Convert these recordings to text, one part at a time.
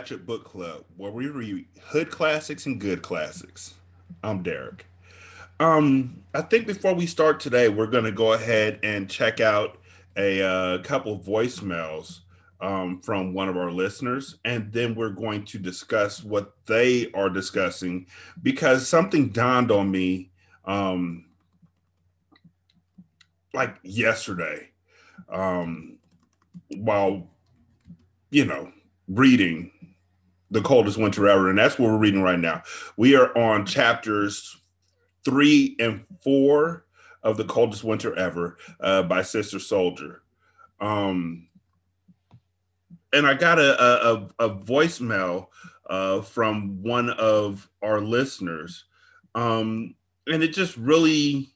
Ratchet Book Club, where we read hood classics and good classics. I'm Derek. Um, I think before we start today, we're going to go ahead and check out a uh, couple of voicemails um, from one of our listeners, and then we're going to discuss what they are discussing because something dawned on me um, like yesterday um, while, you know, reading The Coldest Winter Ever, and that's what we're reading right now. We are on chapters three and four of The Coldest Winter Ever uh, by Sister Souljah. Um, and I got a, a, a voicemail uh, from one of our listeners. Um, and it just really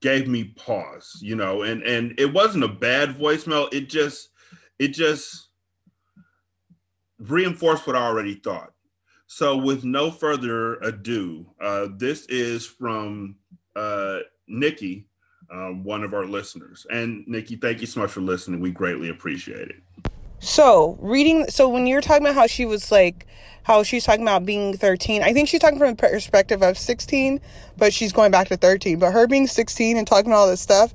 gave me pause, you know, and, and it wasn't a bad voicemail. It just, it just, reinforce what I already thought. So, with no further ado, uh, this is from uh, Nikki, um, one of our listeners. And Nikki, thank you so much for listening. We greatly appreciate it. So, reading, so when you're talking about how she was like, how she's talking about being 13, I think she's talking from a perspective of 16, but she's going back to 13. But her being 16 and talking all this stuff,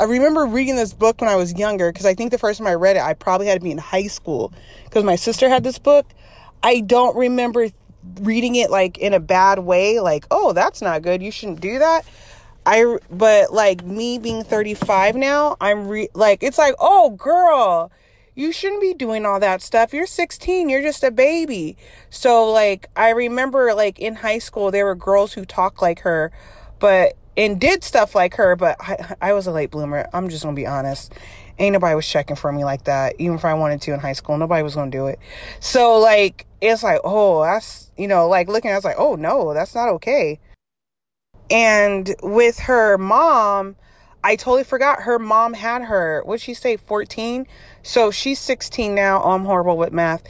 I remember reading this book when I was younger because I think the first time I read it, I probably had to be in high school because my sister had this book. I don't remember reading it like in a bad way, like, oh, that's not good. You shouldn't do that. I, but like me being 35 now, I'm re, like, it's like, oh, girl, you shouldn't be doing all that stuff. You're 16, you're just a baby. So, like, I remember like in high school, there were girls who talked like her, but and did stuff like her, but I, I was a late bloomer. I'm just gonna be honest. Ain't nobody was checking for me like that. Even if I wanted to in high school, nobody was gonna do it. So like it's like, oh, that's you know, like looking, I was like, oh no, that's not okay. And with her mom, I totally forgot her mom had her. What'd she say, 14? So she's 16 now. Oh, I'm horrible with math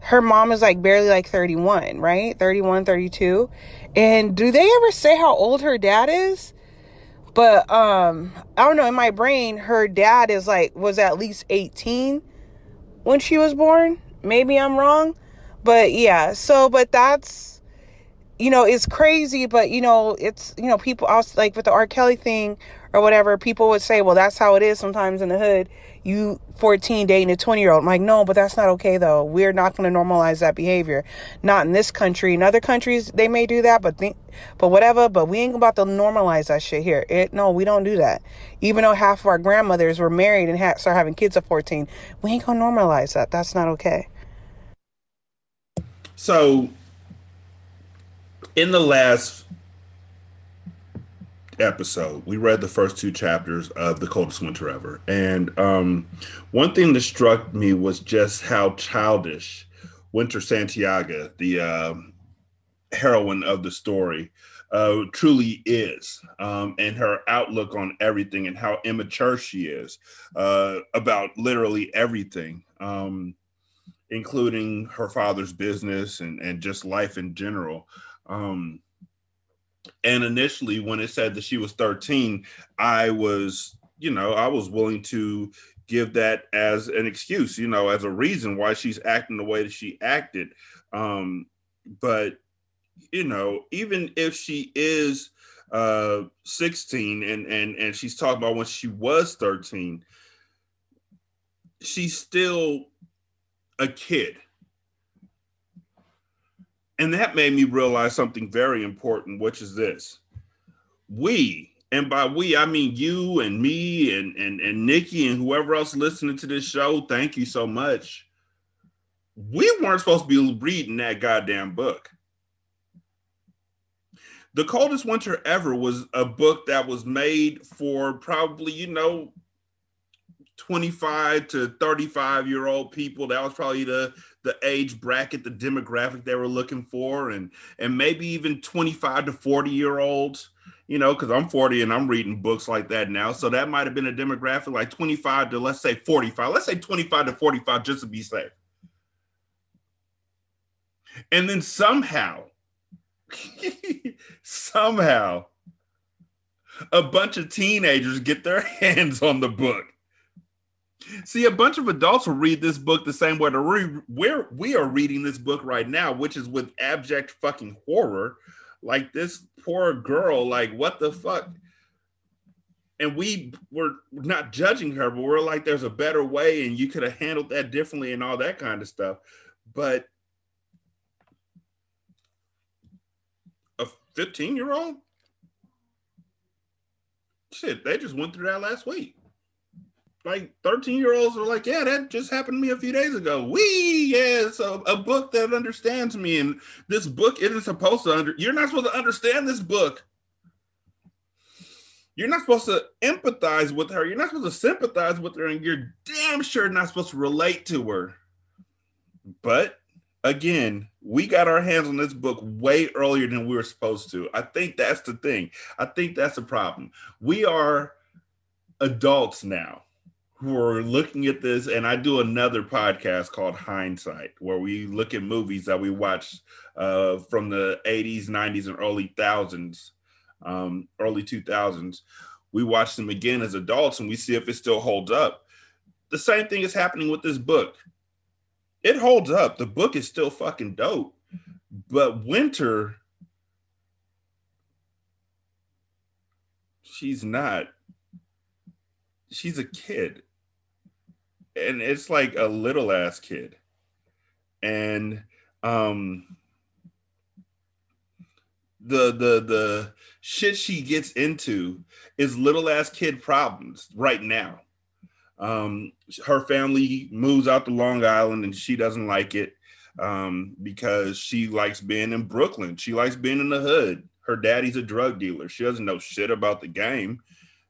her mom is like barely like 31, right? 31, 32. And do they ever say how old her dad is? But um I don't know, in my brain her dad is like was at least 18 when she was born. Maybe I'm wrong. But yeah, so but that's you know, it's crazy, but you know, it's you know, people also like with the R. Kelly thing or whatever, people would say, well, that's how it is sometimes in the hood. You 14 dating a 20 year old. I'm like, no, but that's not okay though. We're not going to normalize that behavior. Not in this country. In other countries, they may do that, but think, but whatever. But we ain't about to normalize that shit here. It no, we don't do that. Even though half of our grandmothers were married and had start having kids at 14, we ain't gonna normalize that. That's not okay. So, in the last episode, we read the first two chapters of The Coldest Winter Ever. And um, one thing that struck me was just how childish Winter Santiago, the uh, heroine of the story, uh, truly is, um, and her outlook on everything, and how immature she is uh, about literally everything, um, including her father's business and, and just life in general. Um, and initially, when it said that she was 13, I was, you know, I was willing to give that as an excuse, you know, as a reason why she's acting the way that she acted. Um, but, you know, even if she is uh 16 and and and she's talking about when she was 13 she's still a kid. And that made me realize something very important, which is this. We, and by we, I mean you and me and, and, and Nikki and whoever else listening to this show, thank you so much. We weren't supposed to be reading that goddamn book. The Coldest Winter Ever was a book that was made for probably, you know, 25 to 35 year old people. That was probably the the age bracket, the demographic they were looking for, and and maybe even 25 to 40 year olds. You know, because I'm 40 and I'm reading books like that now. So that might have been a demographic like 25 to let's say 45. Let's say 25 to 45 just to be safe. And then somehow, somehow, a bunch of teenagers get their hands on the book See, a bunch of adults will read this book the same way that we're we are reading this book right now, which is with abject fucking horror. Like this poor girl, like what the fuck? And we were not judging her, but we're like, there's a better way, and you could have handled that differently, and all that kind of stuff. But a 15 year old, shit, they just went through that last week like 13 year olds are like, yeah, that just happened to me a few days ago. We, yeah, it's a, a, book that understands me. And this book isn't supposed to under, you're not supposed to understand this book. You're not supposed to empathize with her. You're not supposed to sympathize with her. And you're damn sure not supposed to relate to her. But again, we got our hands on this book way earlier than we were supposed to. I think that's the thing. I think that's the problem. We are adults now who are looking at this, and I do another podcast called Hindsight, where we look at movies that we watched uh, from the 80s, 90s, and early thousands, um, early 2000s. We watch them again as adults and we see if it still holds up. The same thing is happening with this book. It holds up. The book is still fucking dope. But Winter, she's not. She's a kid and it's like a little ass kid. And um the the the shit she gets into is little ass kid problems right now. Um her family moves out to long island and she doesn't like it um because she likes being in brooklyn. She likes being in the hood. Her daddy's a drug dealer. She doesn't know shit about the game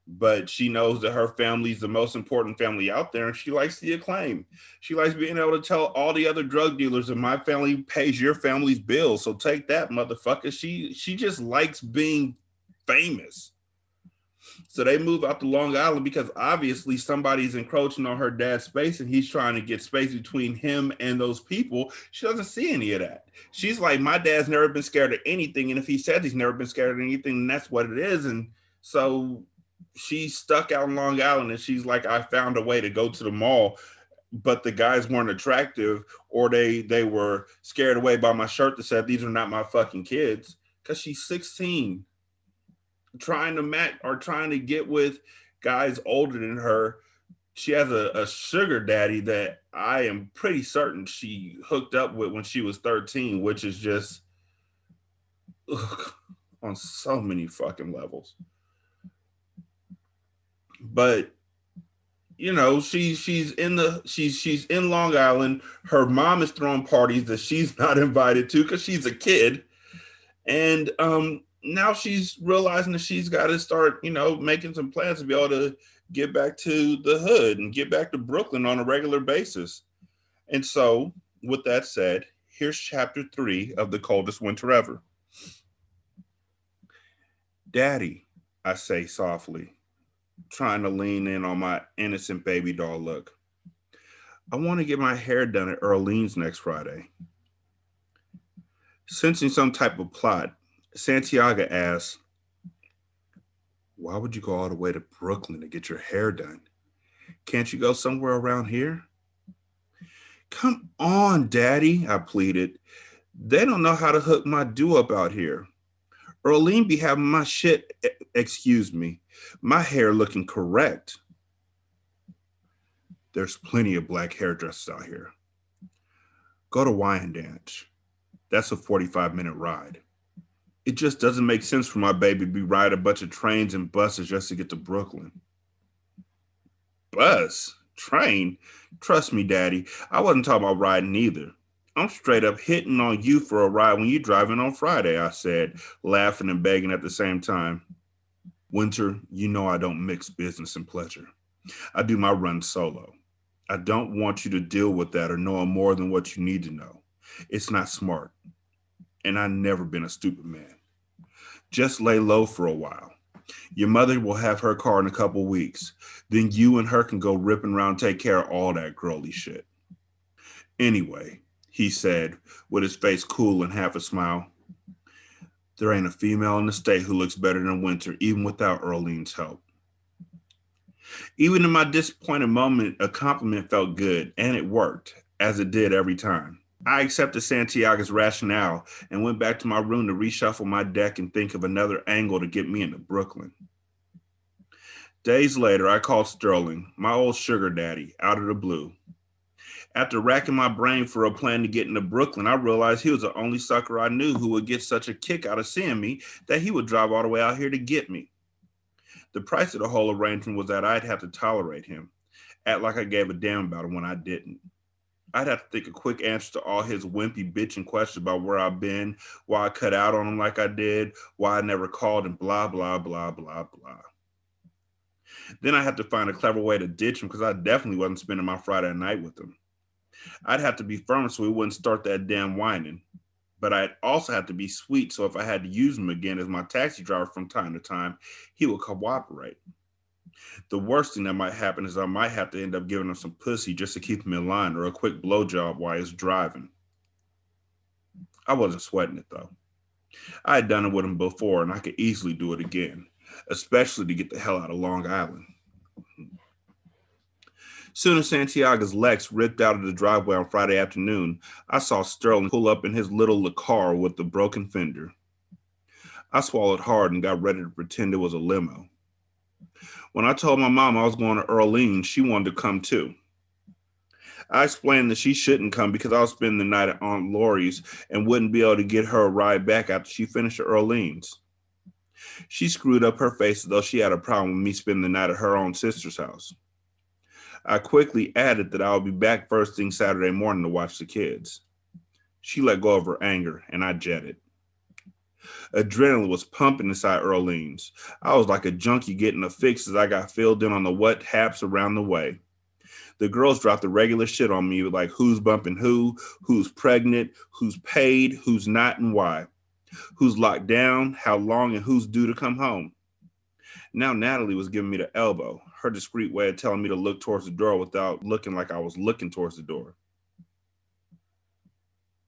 but she knows that her family is the most important family out there and she likes the acclaim. She likes being able to tell all the other drug dealers that my family pays your family's bills. So take that, motherfucker. She she just likes being famous. So they move out to Long Island because obviously somebody's encroaching on her dad's space and he's trying to get space between him and those people. She doesn't see any of that. She's like, My dad's never been scared of anything. And if he says he's never been scared of anything, then that's what it is. And so she's stuck out in Long Island and she's like, I found a way to go to the mall, but the guys weren't attractive or they they were scared away by my shirt that said these are not my fucking kids. Cause she's 16 trying to match or trying to get with guys older than her. She has a, a sugar daddy that I am pretty certain she hooked up with when she was 13, which is just ugh, on so many fucking levels but you know she's she's in the she's she's in long island. Her mom is throwing parties that she's not invited to because she's a kid. And um now she's realizing that she's got to start you know making some plans to be able to get back to the hood and get back to brooklyn on a regular basis. And so with that said here's chapter three of the coldest winter ever. Daddy i say softly trying to lean in on my innocent baby doll look. I want to get my hair done at Earlene's next Friday. Sensing some type of plot, Santiago asks, Why would you go all the way to Brooklyn to get your hair done? Can't you go somewhere around here? Come on, Daddy, I pleaded. They don't know how to hook my do up out here. Earlene be having my shit, excuse me, my hair looking correct. There's plenty of black hairdressers out here. Go to Wyandanch. That's a 45 minute ride. It just doesn't make sense for my baby to be riding a bunch of trains and buses just to get to Brooklyn. Bus? Train? Trust me, Daddy, I wasn't talking about riding either. I'm straight up hitting on you for a ride when you're driving on Friday, I said, laughing and begging at the same time. Winter, you know I don't mix business and pleasure. I do my run solo. I don't want you to deal with that or know more than what you need to know. It's not smart. And I've never been a stupid man. Just lay low for a while. Your mother will have her car in a couple weeks. Then you and her can go ripping around take care of all that girly shit. Anyway, he said, with his face cool and half a smile. There ain't a female in the state who looks better than Winter, even without Earlene's help. Even in my disappointed moment, a compliment felt good, and it worked, as it did every time. I accepted Santiago's rationale and went back to my room to reshuffle my deck and think of another angle to get me into Brooklyn. Days later, I called Sterling, my old sugar daddy, out of the blue. After racking my brain for a plan to get into Brooklyn, I realized he was the only sucker I knew who would get such a kick out of seeing me that he would drive all the way out here to get me. The price of the whole arrangement was that I'd have to tolerate him, act like I gave a damn about him when I didn't. I'd have to think a quick answer to all his wimpy bitching questions about where I've been, why I cut out on him like I did, why I never called, and blah, blah, blah, blah, blah. Then I had to find a clever way to ditch him because I definitely wasn't spending my Friday night with him. I'd have to be firm so he wouldn't start that damn whining. But I'd also have to be sweet so if I had to use him again as my taxi driver from time to time, he would cooperate. The worst thing that might happen is I might have to end up giving him some pussy just to keep him in line or a quick blowjob while he's driving. I wasn't sweating it though. I had done it with him before and I could easily do it again, especially to get the hell out of Long Island. Soon as Santiago's Lex ripped out of the driveway on Friday afternoon, I saw Sterling pull up in his little car with the broken fender. I swallowed hard and got ready to pretend it was a limo. When I told my mom I was going to Earlene, she wanted to come too. I explained that she shouldn't come because I was spending the night at Aunt Laurie's and wouldn't be able to get her a ride back after she finished at Earlene's. She screwed up her face as though she had a problem with me spending the night at her own sister's house. I quickly added that I would be back first thing Saturday morning to watch the kids. She let go of her anger, and I jetted. Adrenaline was pumping inside Earlene's. I was like a junkie getting a fix as I got filled in on the what haps around the way. The girls dropped the regular shit on me, like who's bumping who, who's pregnant, who's paid, who's not, and why, who's locked down, how long, and who's due to come home. Now Natalie was giving me the elbow, her discreet way of telling me to look towards the door without looking like I was looking towards the door.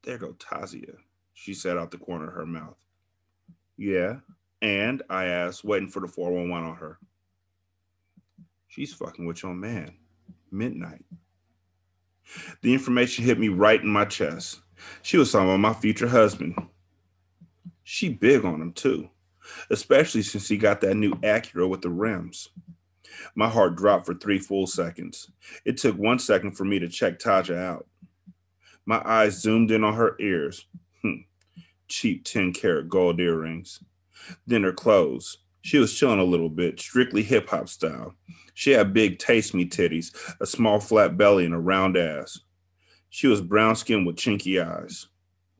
There go Tasia, she said out the corner of her mouth. Yeah, and I asked, waiting for the 411 on her. She's fucking with your man. Midnight. The information hit me right in my chest. She was talking about my future husband. She big on him too, especially since he got that new Acura with the rims. My heart dropped for three full seconds. It took one second for me to check Taja out. My eyes zoomed in on her ears. Hmm. Cheap 10 karat gold earrings. Then her clothes. She was chilling a little bit, strictly hip hop style. She had big taste me titties, a small flat belly, and a round ass. She was brown skinned with chinky eyes.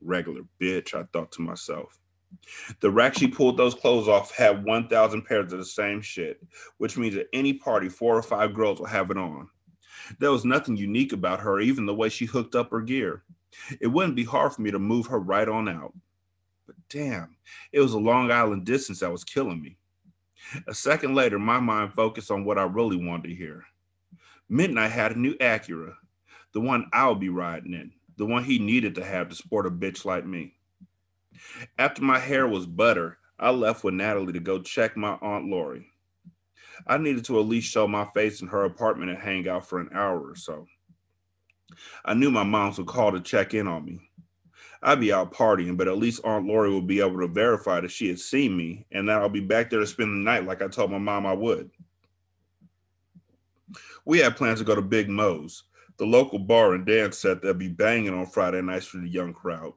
Regular bitch, I thought to myself. The rack she pulled those clothes off had 1,000 pairs of the same shit, which means at any party, four or five girls will have it on. There was nothing unique about her, even the way she hooked up her gear. It wouldn't be hard for me to move her right on out. But damn, it was a Long Island distance that was killing me. A second later, my mind focused on what I really wanted to hear. Midnight had a new Acura, the one I'll be riding in, the one he needed to have to sport a bitch like me. After my hair was butter, I left with Natalie to go check my Aunt Lori. I needed to at least show my face in her apartment and hang out for an hour or so. I knew my moms would call to check in on me. I'd be out partying, but at least Aunt Lori would be able to verify that she had seen me and that I'll be back there to spend the night like I told my mom I would. We had plans to go to Big Mo's, the local bar and dance set that'd be banging on Friday nights for the young crowd.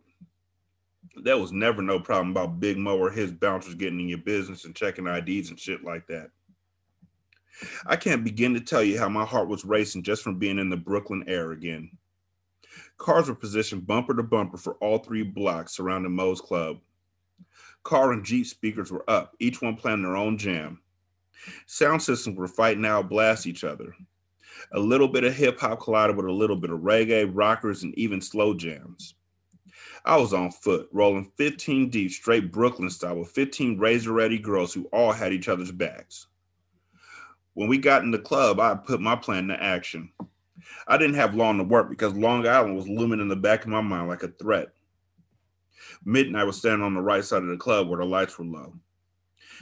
There was never no problem about Big Mo or his bouncers getting in your business and checking IDs and shit like that. I can't begin to tell you how my heart was racing just from being in the Brooklyn air again. Cars were positioned bumper to bumper for all three blocks surrounding Mo's Club. Car and Jeep speakers were up, each one playing their own jam. Sound systems were fighting out, blast each other. A little bit of hip hop collided with a little bit of reggae, rockers, and even slow jams. I was on foot, rolling 15 deep, straight Brooklyn style, with 15 razor ready girls who all had each other's backs. When we got in the club, I put my plan into action. I didn't have long to work because Long Island was looming in the back of my mind like a threat. Midnight was standing on the right side of the club where the lights were low.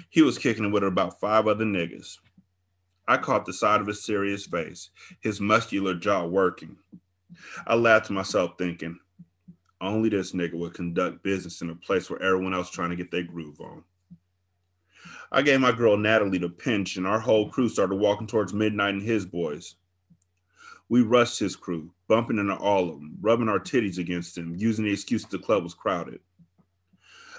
He was kicking it with about five other niggas. I caught the side of his serious face, his muscular jaw working. I laughed to myself, thinking, only this nigga would conduct business in a place where everyone else trying to get their groove on. I gave my girl Natalie the pinch, and our whole crew started walking towards Midnight and his boys. We rushed his crew, bumping into all of them, rubbing our titties against him, using the excuse the club was crowded.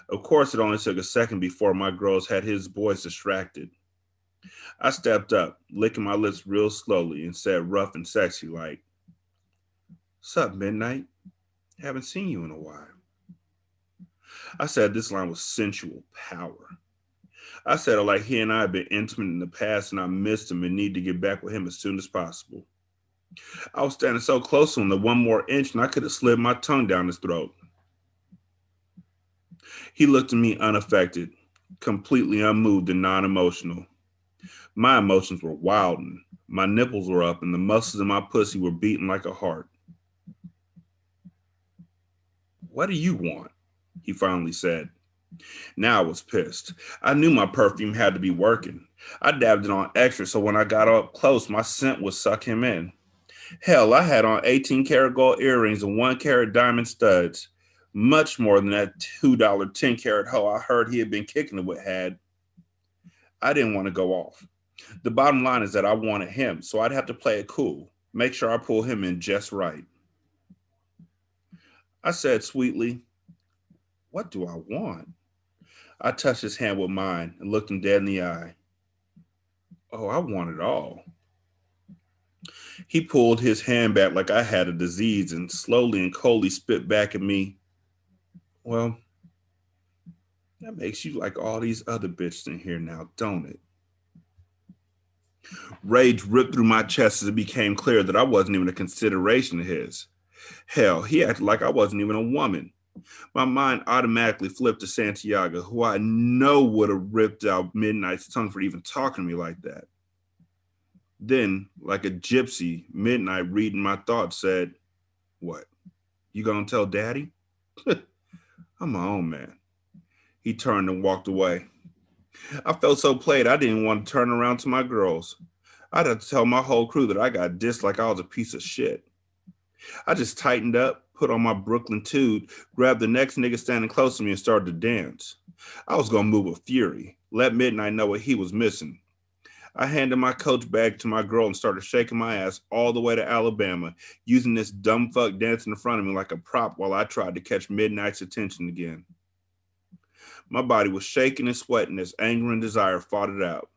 Of course, it only took a second before my girls had his boys distracted. I stepped up, licking my lips real slowly, and said rough and sexy like, Sup, Midnight? Haven't seen you in a while. I said this line was sensual power. I said like he and I had been intimate in the past and I missed him and need to get back with him as soon as possible. I was standing so close to him that one more inch and I could have slid my tongue down his throat. He looked at me unaffected, completely unmoved and non emotional. My emotions were wilding. My nipples were up and the muscles in my pussy were beating like a heart. What do you want? He finally said. Now I was pissed. I knew my perfume had to be working. I dabbed it on extra so when I got up close, my scent would suck him in. Hell, I had on 18 karat gold earrings and one carat diamond studs, much more than that $2 10 carat hoe I heard he had been kicking it with had. I didn't want to go off. The bottom line is that I wanted him, so I'd have to play it cool, make sure I pull him in just right. I said sweetly, What do I want? I touched his hand with mine and looked him dead in the eye. Oh, I want it all. He pulled his hand back like I had a disease and slowly and coldly spit back at me. Well, that makes you like all these other bitches in here now, don't it? Rage ripped through my chest as it became clear that I wasn't even a consideration of his. Hell, he acted like I wasn't even a woman. My mind automatically flipped to Santiago, who I know would have ripped out Midnight's tongue for even talking to me like that. Then, like a gypsy, Midnight reading my thoughts said, What? You gonna tell daddy? I'm my own man. He turned and walked away. I felt so played, I didn't want to turn around to my girls. I'd have to tell my whole crew that I got dissed like I was a piece of shit. I just tightened up, put on my Brooklyn Tude, grabbed the next nigga standing close to me, and started to dance. I was gonna move with fury, let Midnight know what he was missing. I handed my coach bag to my girl and started shaking my ass all the way to Alabama, using this dumb fuck dancing in front of me like a prop while I tried to catch Midnight's attention again. My body was shaking and sweating as anger and desire fought it out.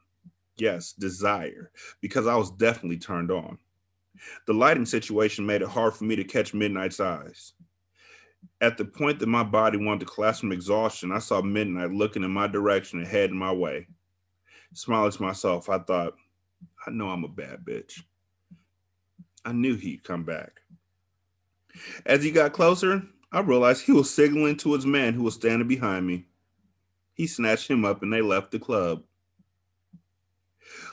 Yes, desire, because I was definitely turned on. The lighting situation made it hard for me to catch Midnight's eyes. At the point that my body wanted to collapse from exhaustion, I saw Midnight looking in my direction and heading my way. Smiling to myself, I thought, I know I'm a bad bitch. I knew he'd come back. As he got closer, I realized he was signaling to his man who was standing behind me. He snatched him up and they left the club.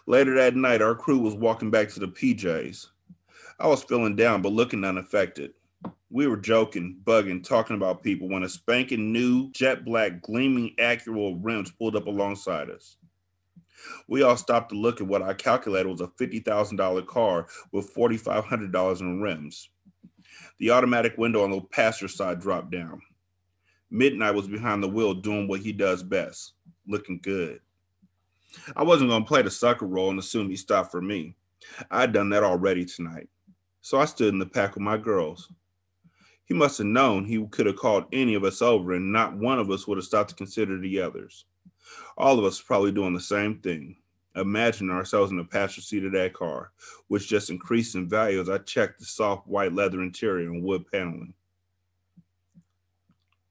Later that night, our crew was walking back to the PJs. I was feeling down, but looking unaffected. We were joking, bugging, talking about people when a spanking new jet black gleaming Acura rims pulled up alongside us. We all stopped to look at what I calculated was a $50,000 car with $4,500 in rims. The automatic window on the passenger side dropped down. Midnight was behind the wheel doing what he does best, looking good. I wasn't going to play the sucker role and assume he stopped for me. I'd done that already tonight, so I stood in the pack with my girls. He must have known he could have called any of us over, and not one of us would have stopped to consider the others. All of us probably doing the same thing, imagining ourselves in the passenger seat of that car, which just increased in value as I checked the soft white leather interior and wood paneling.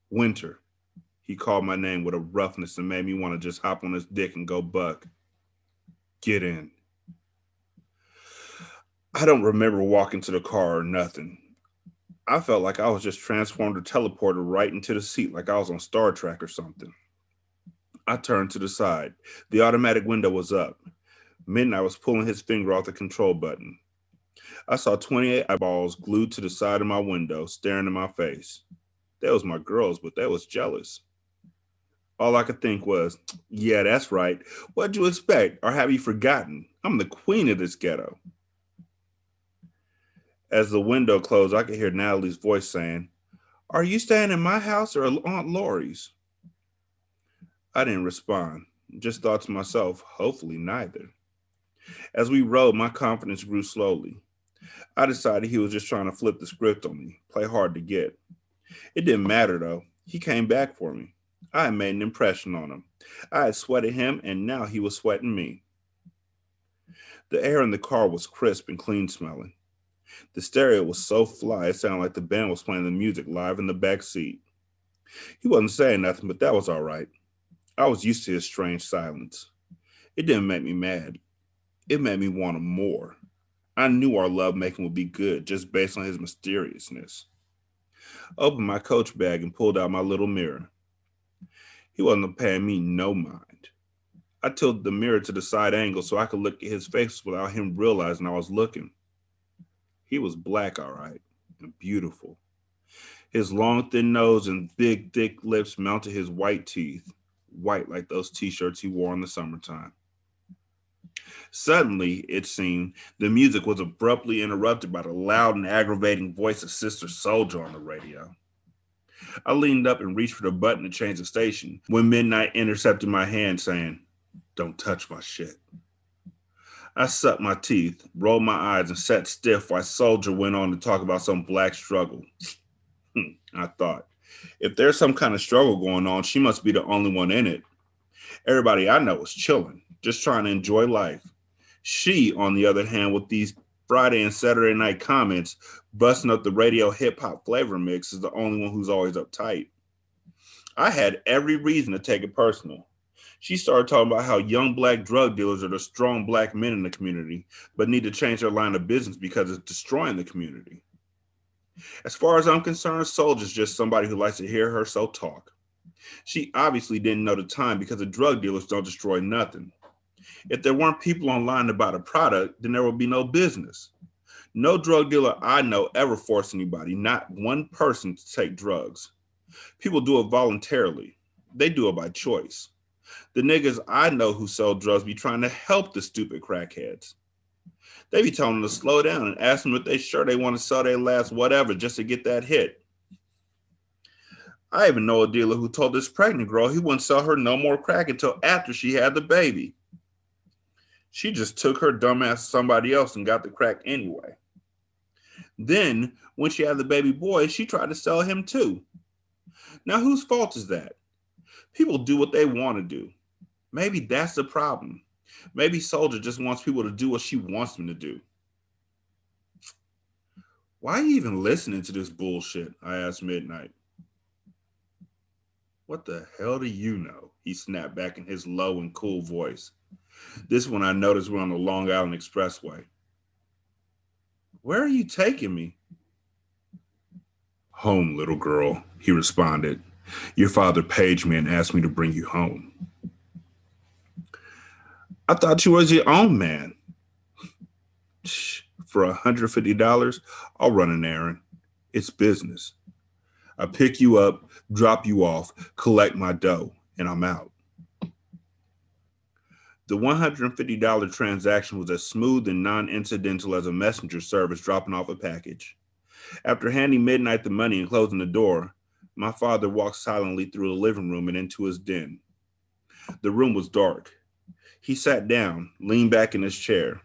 Winter. He called my name with a roughness that made me want to just hop on his dick and go buck. Get in. I don't remember walking to the car or nothing. I felt like I was just transformed or teleported right into the seat, like I was on Star Trek or something. I turned to the side. The automatic window was up. Midnight was pulling his finger off the control button. I saw 28 eyeballs glued to the side of my window, staring in my face. That was my girls, but that was jealous. All I could think was, yeah, that's right. What'd you expect? Or have you forgotten? I'm the queen of this ghetto. As the window closed, I could hear Natalie's voice saying, Are you staying in my house or Aunt Lori's? I didn't respond, just thought to myself, hopefully neither. As we rode, my confidence grew slowly. I decided he was just trying to flip the script on me, play hard to get. It didn't matter though. He came back for me. I had made an impression on him. I had sweated him, and now he was sweating me. The air in the car was crisp and clean smelling. The stereo was so fly, it sounded like the band was playing the music live in the back seat. He wasn't saying nothing, but that was all right. I was used to his strange silence. It didn't make me mad. It made me want him more. I knew our love making would be good just based on his mysteriousness. I opened my coach bag and pulled out my little mirror. He wasn't paying me no mind. I tilted the mirror to the side angle so I could look at his face without him realizing I was looking. He was black, all right, and beautiful. His long, thin nose and big, thick lips mounted his white teeth, white like those t shirts he wore in the summertime. Suddenly, it seemed, the music was abruptly interrupted by the loud and aggravating voice of Sister Souljah on the radio. I leaned up and reached for the button to change the station when Midnight intercepted my hand, saying, Don't touch my shit. I sucked my teeth, rolled my eyes, and sat stiff while Souljah went on to talk about some black struggle. Hmm, I thought, if there's some kind of struggle going on, she must be the only one in it. Everybody I know is chilling, just trying to enjoy life. She, on the other hand, with these Friday and Saturday night comments, busting up the radio hip hop flavor mix, is the only one who's always uptight. I had every reason to take it personal she started talking about how young black drug dealers are the strong black men in the community, but need to change their line of business because it's destroying the community. As far as I'm concerned, Souljah's just somebody who likes to hear her so talk. She obviously didn't know the time because the drug dealers don't destroy nothing. If there weren't people online to buy the product, then there would be no business. No drug dealer I know ever forced anybody, not one person, to take drugs. People do it voluntarily, they do it by choice. The niggas I know who sell drugs be trying to help the stupid crackheads. They be telling them to slow down and ask them if they sure they want to sell their last whatever just to get that hit. I even know a dealer who told this pregnant girl he wouldn't sell her no more crack until after she had the baby. She just took her dumbass to somebody else and got the crack anyway. Then, when she had the baby boy, she tried to sell him too. Now, whose fault is that? People do what they want to do. Maybe that's the problem. Maybe Souljah just wants people to do what she wants them to do. Why are you even listening to this bullshit? I asked Midnight. What the hell do you know? He snapped back in his low and cool voice. This one I noticed we're on the Long Island Expressway. Where are you taking me? Home, little girl, he responded. Your father paged me and asked me to bring you home. I thought you was your own man. For $150, I'll run an errand. It's business. I pick you up, drop you off, collect my dough, and I'm out. The $150 transaction was as smooth and non incidental as a messenger service dropping off a package. After handing Midnight the money and closing the door, my father walked silently through the living room and into his den. The room was dark. He sat down, leaned back in his chair.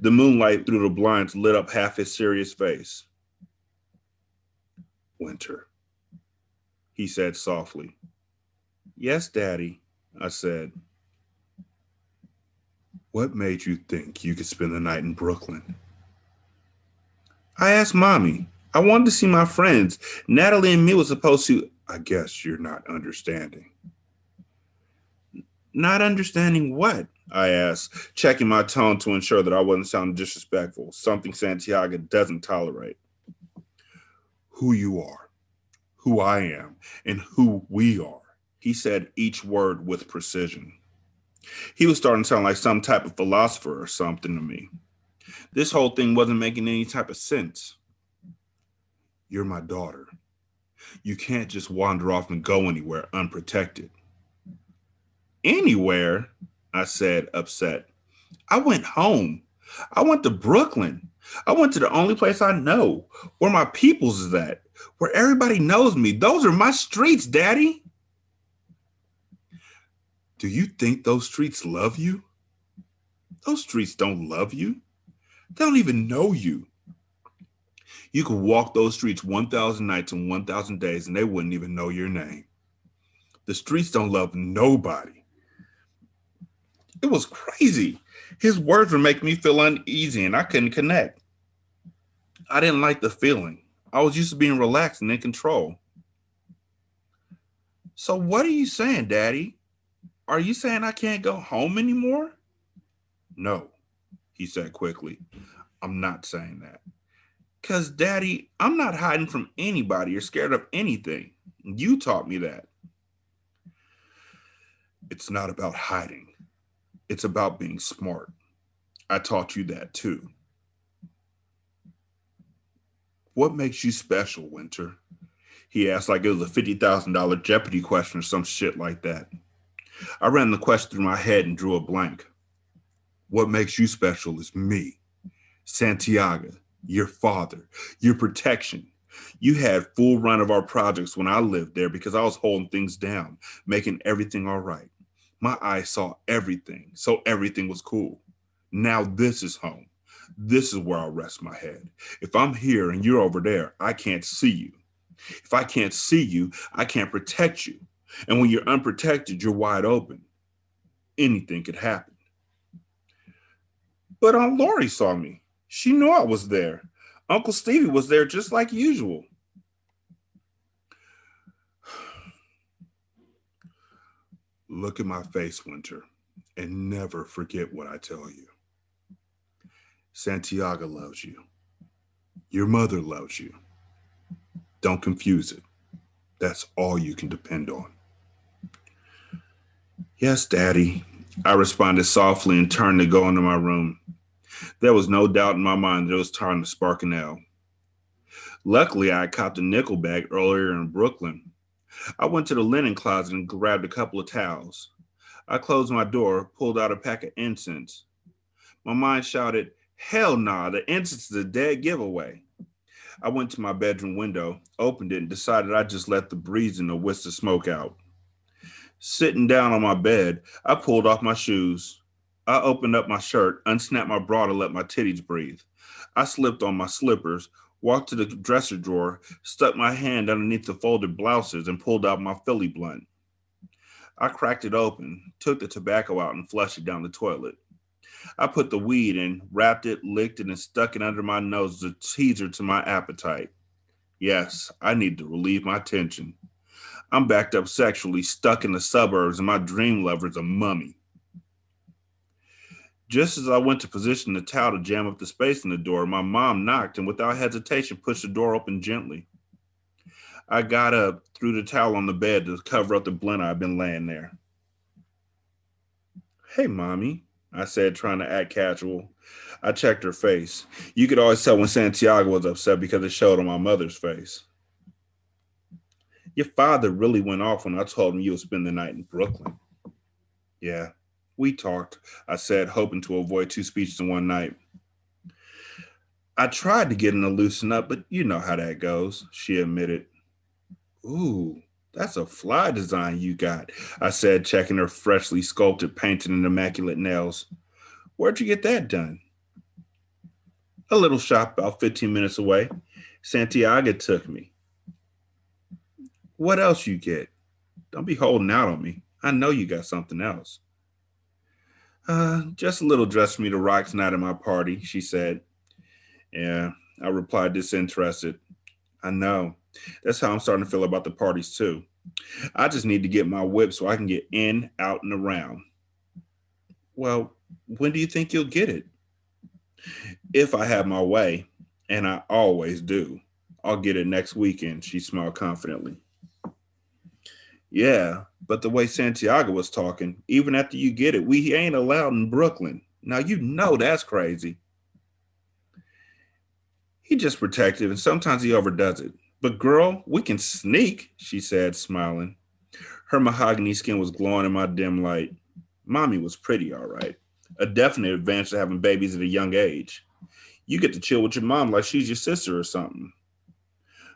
The moonlight through the blinds lit up half his serious face. Winter, he said softly. Yes, Daddy, I said. What made you think you could spend the night in Brooklyn? I asked Mommy. I wanted to see my friends. Natalie and me was supposed to. I guess you're not understanding. Not understanding what? I asked, checking my tone to ensure that I wasn't sounding disrespectful, something Santiago doesn't tolerate. Who you are, who I am, and who we are, he said each word with precision. He was starting to sound like some type of philosopher or something to me. This whole thing wasn't making any type of sense. You're my daughter. You can't just wander off and go anywhere unprotected. Anywhere? I said, upset. I went home. I went to Brooklyn. I went to the only place I know where my peoples is at, where everybody knows me. Those are my streets, Daddy. Do you think those streets love you? Those streets don't love you. They don't even know you. You could walk those streets 1,000 nights and 1,000 days and they wouldn't even know your name. The streets don't love nobody. It was crazy. His words were making me feel uneasy and I couldn't connect. I didn't like the feeling. I was used to being relaxed and in control. So, what are you saying, Daddy? Are you saying I can't go home anymore? No, he said quickly. I'm not saying that. Because, Daddy, I'm not hiding from anybody or scared of anything. You taught me that. It's not about hiding. It's about being smart. I taught you that too. What makes you special, Winter? He asked like it was a $50,000 Jeopardy question or some shit like that. I ran the question through my head and drew a blank. What makes you special is me, Santiago, your father, your protection. You had full run of our projects when I lived there because I was holding things down, making everything all right. My eyes saw everything, so everything was cool. Now this is home. This is where I'll rest my head. If I'm here and you're over there, I can't see you. If I can't see you, I can't protect you. And when you're unprotected, you're wide open. Anything could happen. But Aunt Lori saw me. She knew I was there. Uncle Stevie was there just like usual. Look at my face, Winter, and never forget what I tell you. Santiago loves you. Your mother loves you. Don't confuse it. That's all you can depend on. Yes, Daddy, I responded softly and turned to go into my room. There was no doubt in my mind that it was time to spark an L. Luckily, I copped a nickel bag earlier in Brooklyn I went to the linen closet and grabbed a couple of towels. I closed my door, pulled out a pack of incense. My mind shouted, Hell nah, the incense is a dead giveaway. I went to my bedroom window, opened it, and decided I'd just let the breeze and the whisk of smoke out. Sitting down on my bed, I pulled off my shoes. I opened up my shirt, unsnapped my bra to let my titties breathe. I slipped on my slippers, walked to the dresser drawer, stuck my hand underneath the folded blouses, and pulled out my Philly blunt. I cracked it open, took the tobacco out, and flushed it down the toilet. I put the weed in, wrapped it, licked it, and stuck it under my nose as a teaser to my appetite. Yes, I need to relieve my tension. I'm backed up sexually, stuck in the suburbs, and my dream lover's a mummy. Just as I went to position the towel to jam up the space in the door, my mom knocked and without hesitation pushed the door open gently. I got up, threw the towel on the bed to cover up the blunt I'd been laying there. Hey, mommy, I said, trying to act casual. I checked her face. You could always tell when Santiago was upset because it showed on my mother's face. Your father really went off when I told him you would spend the night in Brooklyn. Yeah, we talked, I said, hoping to avoid two speeches in one night. I tried to get him to loosen up, but you know how that goes, she admitted. Ooh, that's a fly design you got, I said, checking her freshly sculpted, painted, and immaculate nails. Where'd you get that done? A little shop about 15 minutes away. Santiago took me. What else you get? Don't be holding out on me. I know you got something else. Uh, just a little dress for me to rock tonight at my party, she said. Yeah, I replied, disinterested. I know. That's how I'm starting to feel about the parties, too. I just need to get my whip so I can get in, out, and around. Well, when do you think you'll get it? If I have my way, and I always do, I'll get it next weekend, she smiled confidently. Yeah, but the way Santiago was talking, even after you get it, we ain't allowed in Brooklyn. Now you know that's crazy. He just protective and sometimes he overdoes it. But girl, we can sneak, she said, smiling. Her mahogany skin was glowing in my dim light. Mommy was pretty, all right. A definite advantage to having babies at a young age. You get to chill with your mom like she's your sister or something.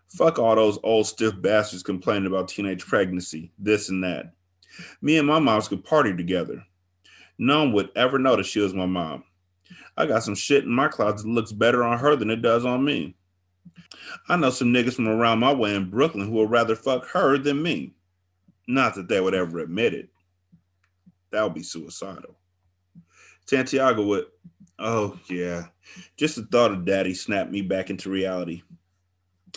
Fuck all those old stiff bastards complaining about teenage pregnancy, this and that. Me and my moms could party together. No one would ever notice she was my mom. I got some shit in my closet that looks better on her than it does on me. I know some niggas from around my way in Brooklyn who would rather fuck her than me. Not that they would ever admit it. That would be suicidal. Santiago would, oh yeah, just the thought of daddy snapped me back into reality.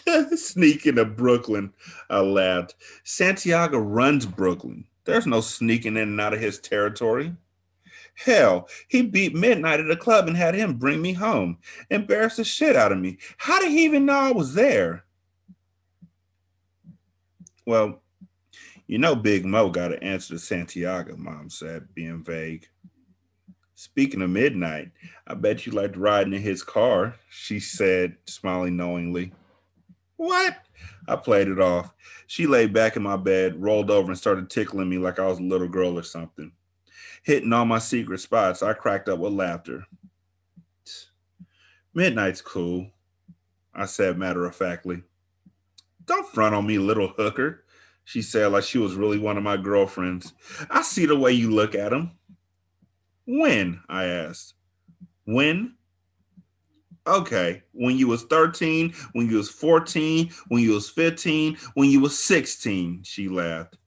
sneaking to Brooklyn. I laughed. Santiago runs Brooklyn. There's no sneaking in and out of his territory. Hell, he beat Midnight at a club and had him bring me home. Embarrassed the shit out of me. How did he even know I was there? Well, you know Big Mo got an answer to Santiago, Mom said, being vague. Speaking of Midnight, I bet you liked riding in his car, she said, smiling knowingly. What? I played it off. She lay back in my bed, rolled over, and started tickling me like I was a little girl or something. Hitting all my secret spots, I cracked up with laughter. Midnight's cool, I said matter of factly. Don't front on me, little hooker, she said like she was really one of my girlfriends. I see the way you look at him. When? I asked. When? Okay, when you was 13, when you was 14, when you was 15, when you was 16, she laughed.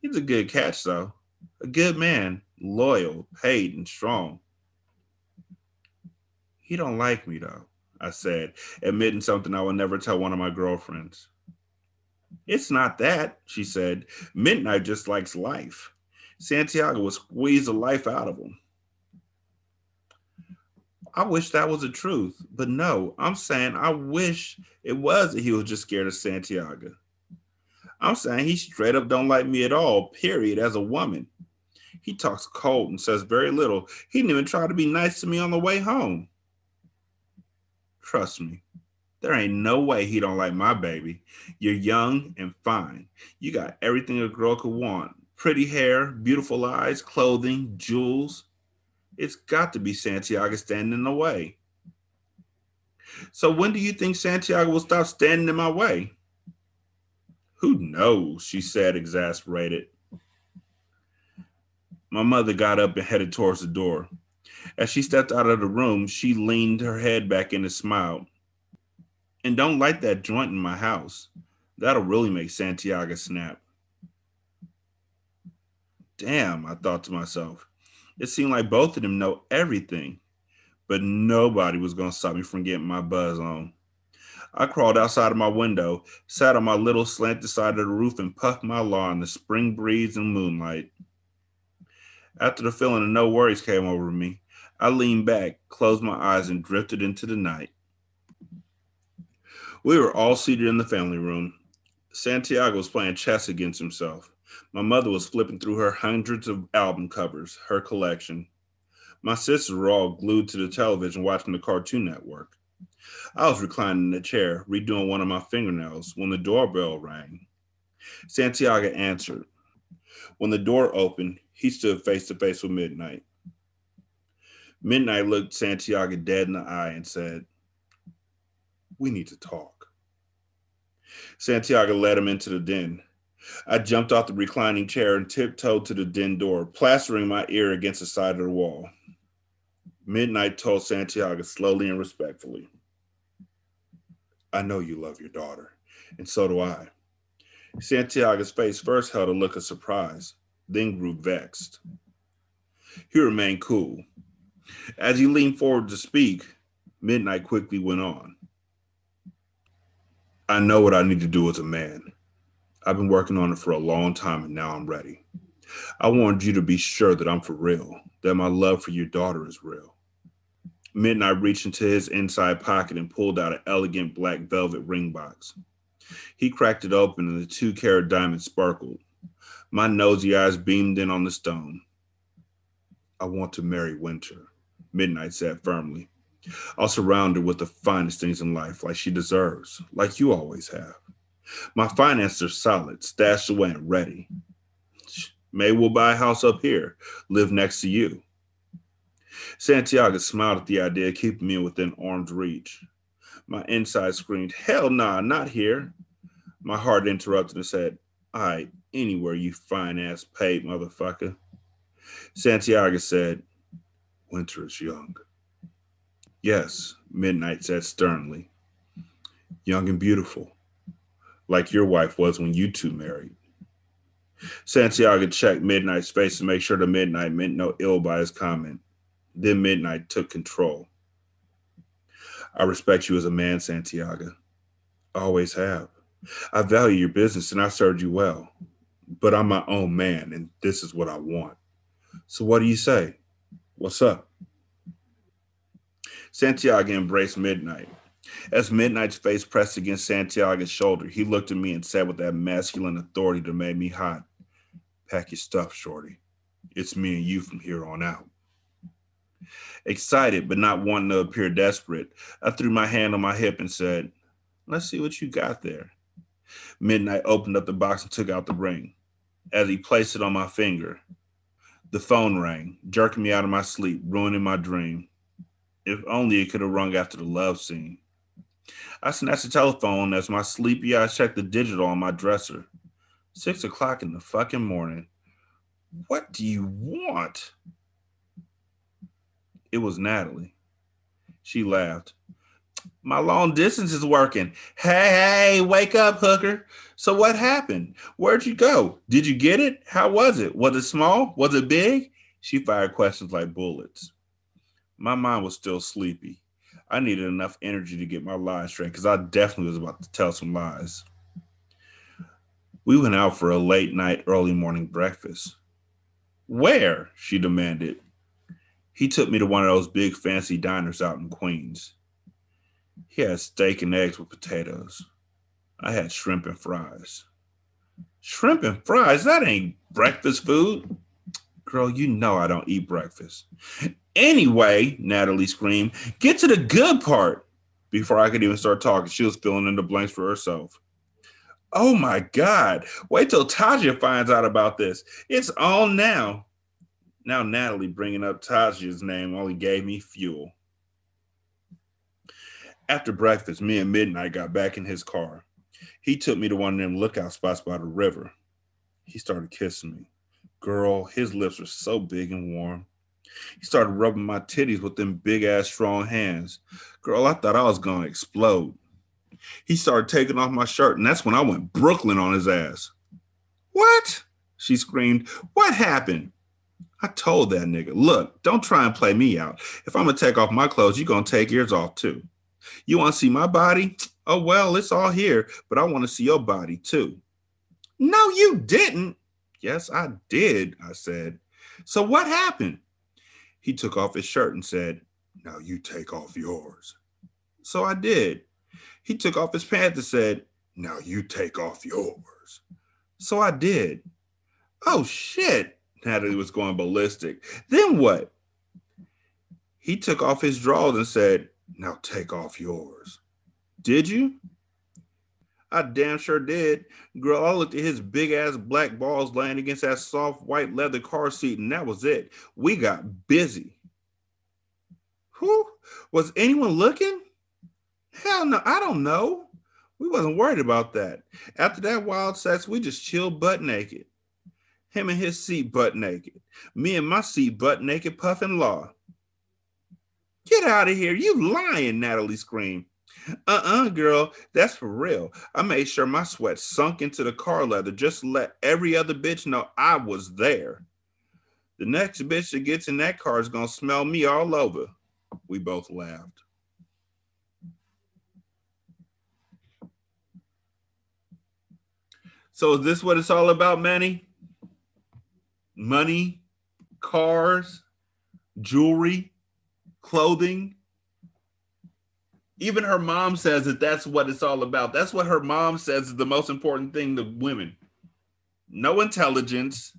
He's a good catch though. A good man, loyal, paid, and strong. He don't like me though, I said, admitting something I would never tell one of my girlfriends. It's not that, she said. Midnight just likes life. Santiago would squeeze the life out of him. I wish that was the truth, but no, I'm saying I wish it was that he was just scared of Santiago. I'm saying he straight up don't like me at all, period, as a woman. He talks cold and says very little. He didn't even try to be nice to me on the way home. Trust me, there ain't no way he don't like my baby. You're young and fine. You got everything a girl could want. Pretty hair, beautiful eyes, clothing, jewels. It's got to be Santiago standing in the way. So when do you think Santiago will stop standing in my way? Who knows? She said, exasperated. My mother got up and headed towards the door. As she stepped out of the room, she leaned her head back and smiled. And don't light that joint in my house. That'll really make Santiago snap. Damn, I thought to myself. It seemed like both of them know everything, but nobody was going to stop me from getting my buzz on. I crawled outside of my window, sat on my little slanted side of the roof, and puffed my lawn in the spring breeze and moonlight. After the feeling of no worries came over me, I leaned back, closed my eyes, and drifted into the night. We were all seated in the family room. Santiago was playing chess against himself. My mother was flipping through her hundreds of album covers, her collection. My sisters were all glued to the television watching the Cartoon Network. I was reclining in a chair, redoing one of my fingernails, when the doorbell rang. Santiago answered. When the door opened, he stood face to face with Midnight. Midnight looked Santiago dead in the eye and said, We need to talk. Santiago led him into the den. I jumped off the reclining chair and tiptoed to the den door, plastering my ear against the side of the wall. Midnight told Santiago slowly and respectfully, I know you love your daughter, and so do I. Santiago's face first held a look of surprise, then grew vexed. He remained cool. As he leaned forward to speak, Midnight quickly went on. I know what I need to do as a man. I've been working on it for a long time and now I'm ready. I wanted you to be sure that I'm for real, that my love for your daughter is real. Midnight reached into his inside pocket and pulled out an elegant black velvet ring box. He cracked it open and the two carat diamond sparkled. My nosy eyes beamed in on the stone. I want to marry Winter, Midnight said firmly. I'll surround her with the finest things in life, like she deserves, like you always have. My finances are solid, stashed away and ready. May we'll buy a house up here, live next to you. Santiago smiled at the idea keeping me within arm's reach. My inside screamed, Hell nah, not here. My heart interrupted and said, All right, anywhere, you fine ass paid motherfucker. Santiago said, Winter is young. Yes, Midnight said sternly. Young and beautiful, like your wife was when you two married. Santiago checked Midnight's face to make sure the Midnight meant no ill by his comment. Then Midnight took control. I respect you as a man, Santiago. Always have. I value your business and I served you well. But I'm my own man and this is what I want. So what do you say? What's up? Santiago embraced Midnight. As Midnight's face pressed against Santiago's shoulder, he looked at me and said with that masculine authority that made me hot, Pack your stuff, Shorty. It's me and you from here on out. Excited, but not wanting to appear desperate, I threw my hand on my hip and said, Let's see what you got there. Midnight opened up the box and took out the ring. As he placed it on my finger, the phone rang, jerking me out of my sleep, ruining my dream. If only it could have rung after the love scene. I snatched the telephone as my sleepy eyes checked the digital on my dresser. Six o'clock in the fucking morning. What do you want? It was Natalie. She laughed. My long distance is working. Hey, hey, wake up, hooker. So what happened? Where'd you go? Did you get it? How was it? Was it small? Was it big? She fired questions like bullets. My mind was still sleepy. I needed enough energy to get my lies straight because I definitely was about to tell some lies. We went out for a late night, early morning breakfast. Where? She demanded. He took me to one of those big fancy diners out in Queens. He had steak and eggs with potatoes. I had shrimp and fries. Shrimp and fries? That ain't breakfast food. Girl, you know I don't eat breakfast. Anyway, Natalie screamed, get to the good part. Before I could even start talking, she was filling in the blanks for herself. Oh my God. Wait till Taja finds out about this. It's on now. Now, Natalie bringing up Taja's name only gave me fuel. After breakfast, me and Midnight got back in his car. He took me to one of them lookout spots by the river. He started kissing me. Girl, his lips were so big and warm. He started rubbing my titties with them big ass strong hands. Girl, I thought I was gonna explode. He started taking off my shirt, and that's when I went Brooklyn on his ass. What? She screamed. What happened? I told that nigga, look, don't try and play me out. If I'm gonna take off my clothes, you're gonna take yours off too. You wanna see my body? Oh, well, it's all here, but I wanna see your body too. No, you didn't. Yes, I did, I said. So what happened? He took off his shirt and said, Now you take off yours. So I did. He took off his pants and said, Now you take off yours. So I did. Oh shit. Natalie was going ballistic. Then what? He took off his drawers and said, Now take off yours. Did you? I damn sure did. Girl, I looked at his big ass black balls laying against that soft white leather car seat, and that was it. We got busy. Who? Was anyone looking? Hell no, I don't know. We wasn't worried about that. After that wild sex, we just chilled butt naked. Him and his seat butt naked. Me and my seat butt naked puffing law. Get out of here. You lying, Natalie screamed. Uh-uh, girl, that's for real. I made sure my sweat sunk into the car leather just to let every other bitch know I was there. The next bitch that gets in that car is gonna smell me all over. We both laughed. So is this what it's all about, Manny? Money, cars, jewelry, clothing. Even her mom says that that's what it's all about. That's what her mom says is the most important thing to women. No intelligence.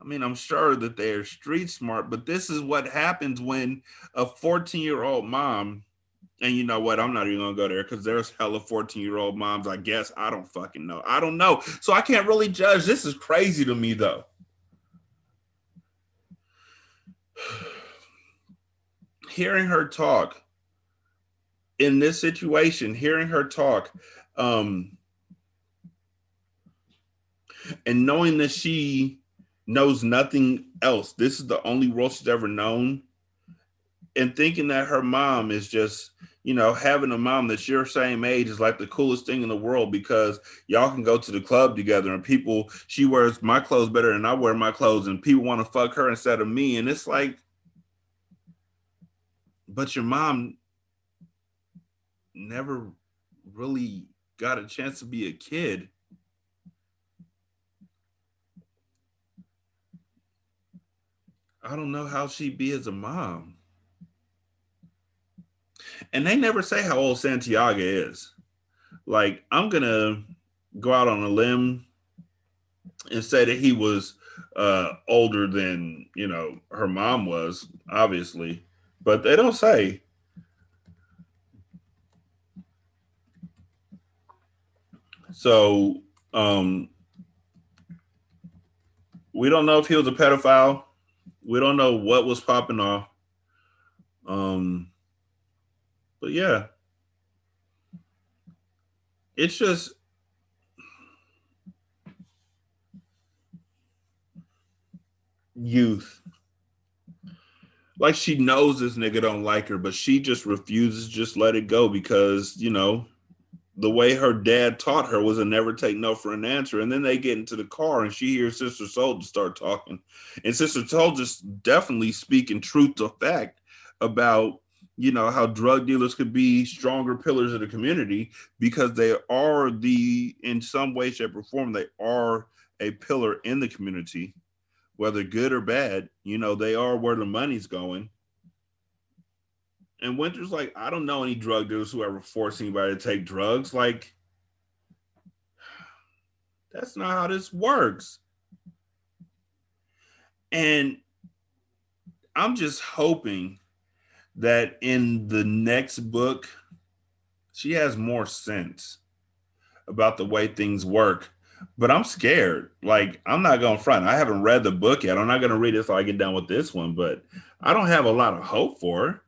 I mean, I'm sure that they're street smart, but this is what happens when a 14 year old mom, and you know what? I'm not even gonna go there because there's hella 14 year old moms, I guess. I don't fucking know. I don't know. So I can't really judge. This is crazy to me, though. hearing her talk in this situation, hearing her talk, um, and knowing that she knows nothing else, this is the only world she's ever known, and thinking that her mom is just, you know, having a mom that's your same age is like the coolest thing in the world because y'all can go to the club together and people, she wears my clothes better than I wear my clothes, and people want to fuck her instead of me. And it's like, but your mom never really got a chance to be a kid. I don't know how she'd be as a mom. And they never say how old Santiago is. Like, I'm going to go out on a limb and say that he was uh, older than, you know, her mom was, obviously but they don't say. So um, we don't know if he was a pedophile. We don't know what was popping off. Um, but yeah, it's just youth like she knows this nigga don't like her, but she just refuses just let it go because you know the way her dad taught her was to never take no for an answer. And then they get into the car and she hears Sister Souljah start talking. And Sister Souljah definitely speaking truth to fact about, you know, how drug dealers could be stronger pillars of the community because they are the, in some way, shape, or form, they are a pillar in the community whether good or bad, you know, they are where the money's going. And Winter's like, I don't know any drug dealers who ever force anybody to take drugs. Like, that's not how this works. And I'm just hoping that in the next book, she has more sense about the way things work but I'm scared. Like I'm not going to front. I haven't read the book yet. I'm not going to read it so I get done with this one, but I don't have a lot of hope for her.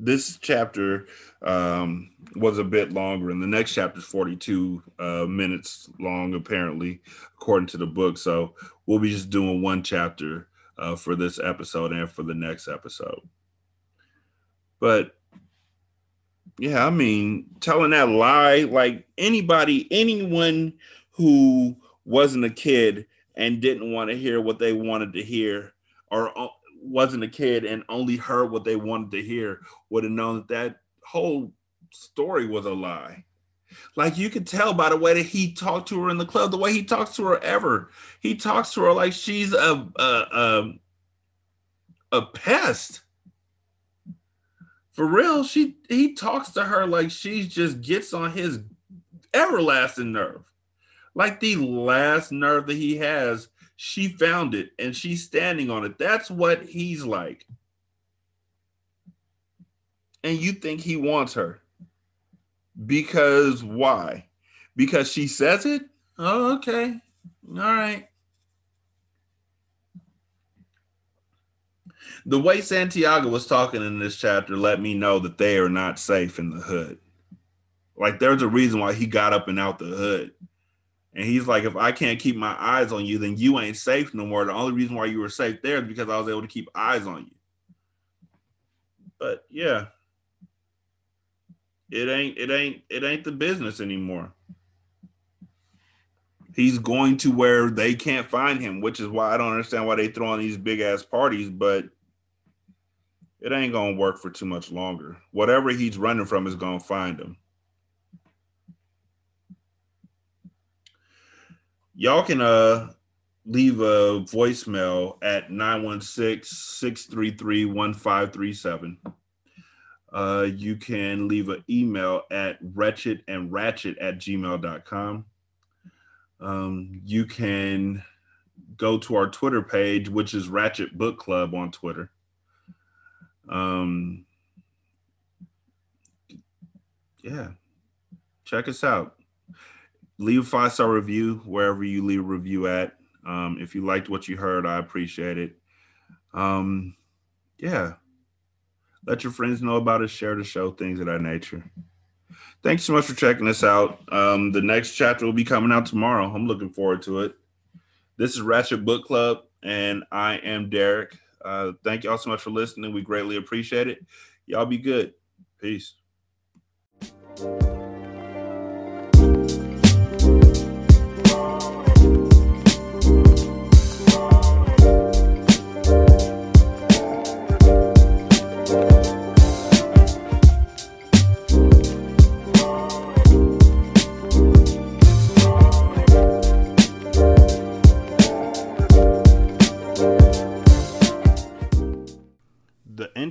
This chapter um, was a bit longer, and the next chapter is 42 uh, minutes long, apparently, according to the book. So we'll be just doing one chapter uh, for this episode and for the next episode. But yeah, I mean, telling that lie, like anybody, anyone who wasn't a kid and didn't want to hear what they wanted to hear, or wasn't a kid and only heard what they wanted to hear, would have known that that whole story was a lie. Like you could tell by the way that he talked to her in the club, the way he talks to her ever. He talks to her like she's a a, a, a pest for real, she he talks to her like she just gets on his everlasting nerve. Like the last nerve that he has, she found it and she's standing on it. That's what he's like. And you think he wants her. Because why? Because she says it? Oh, okay. All right. the way Santiago was talking in this chapter let me know that they are not safe in the hood. Like there's a reason why he got up and out the hood. And he's like, if I can't keep my eyes on you, then you ain't safe no more. The only reason why you were safe there is because I was able to keep eyes on you. But yeah, it ain't it ain't it ain't the business anymore. He's going to where they can't find him, which is why I don't understand why they throw on these big ass parties, but it ain't gonna work for too much longer. Whatever he's running from is gonna find him. Y'all can uh leave a voicemail at 916-633-1537. Uh, you can leave an email at wretched and ratchet at gmail.com. Um, you can go to our Twitter page, which is Ratchet Book Club on Twitter. Um, yeah, check us out. Leave a five star review wherever you leave a review at. Um, if you liked what you heard, I appreciate it. Um, yeah, let your friends know about us, share the show, things of that nature. Thanks so much for checking us out. Um, the next chapter will be coming out tomorrow. I'm looking forward to it. This is Ratchet Book Club, and I am Derek. Uh, thank y'all so much for listening. We greatly appreciate it. Y'all be good. Peace.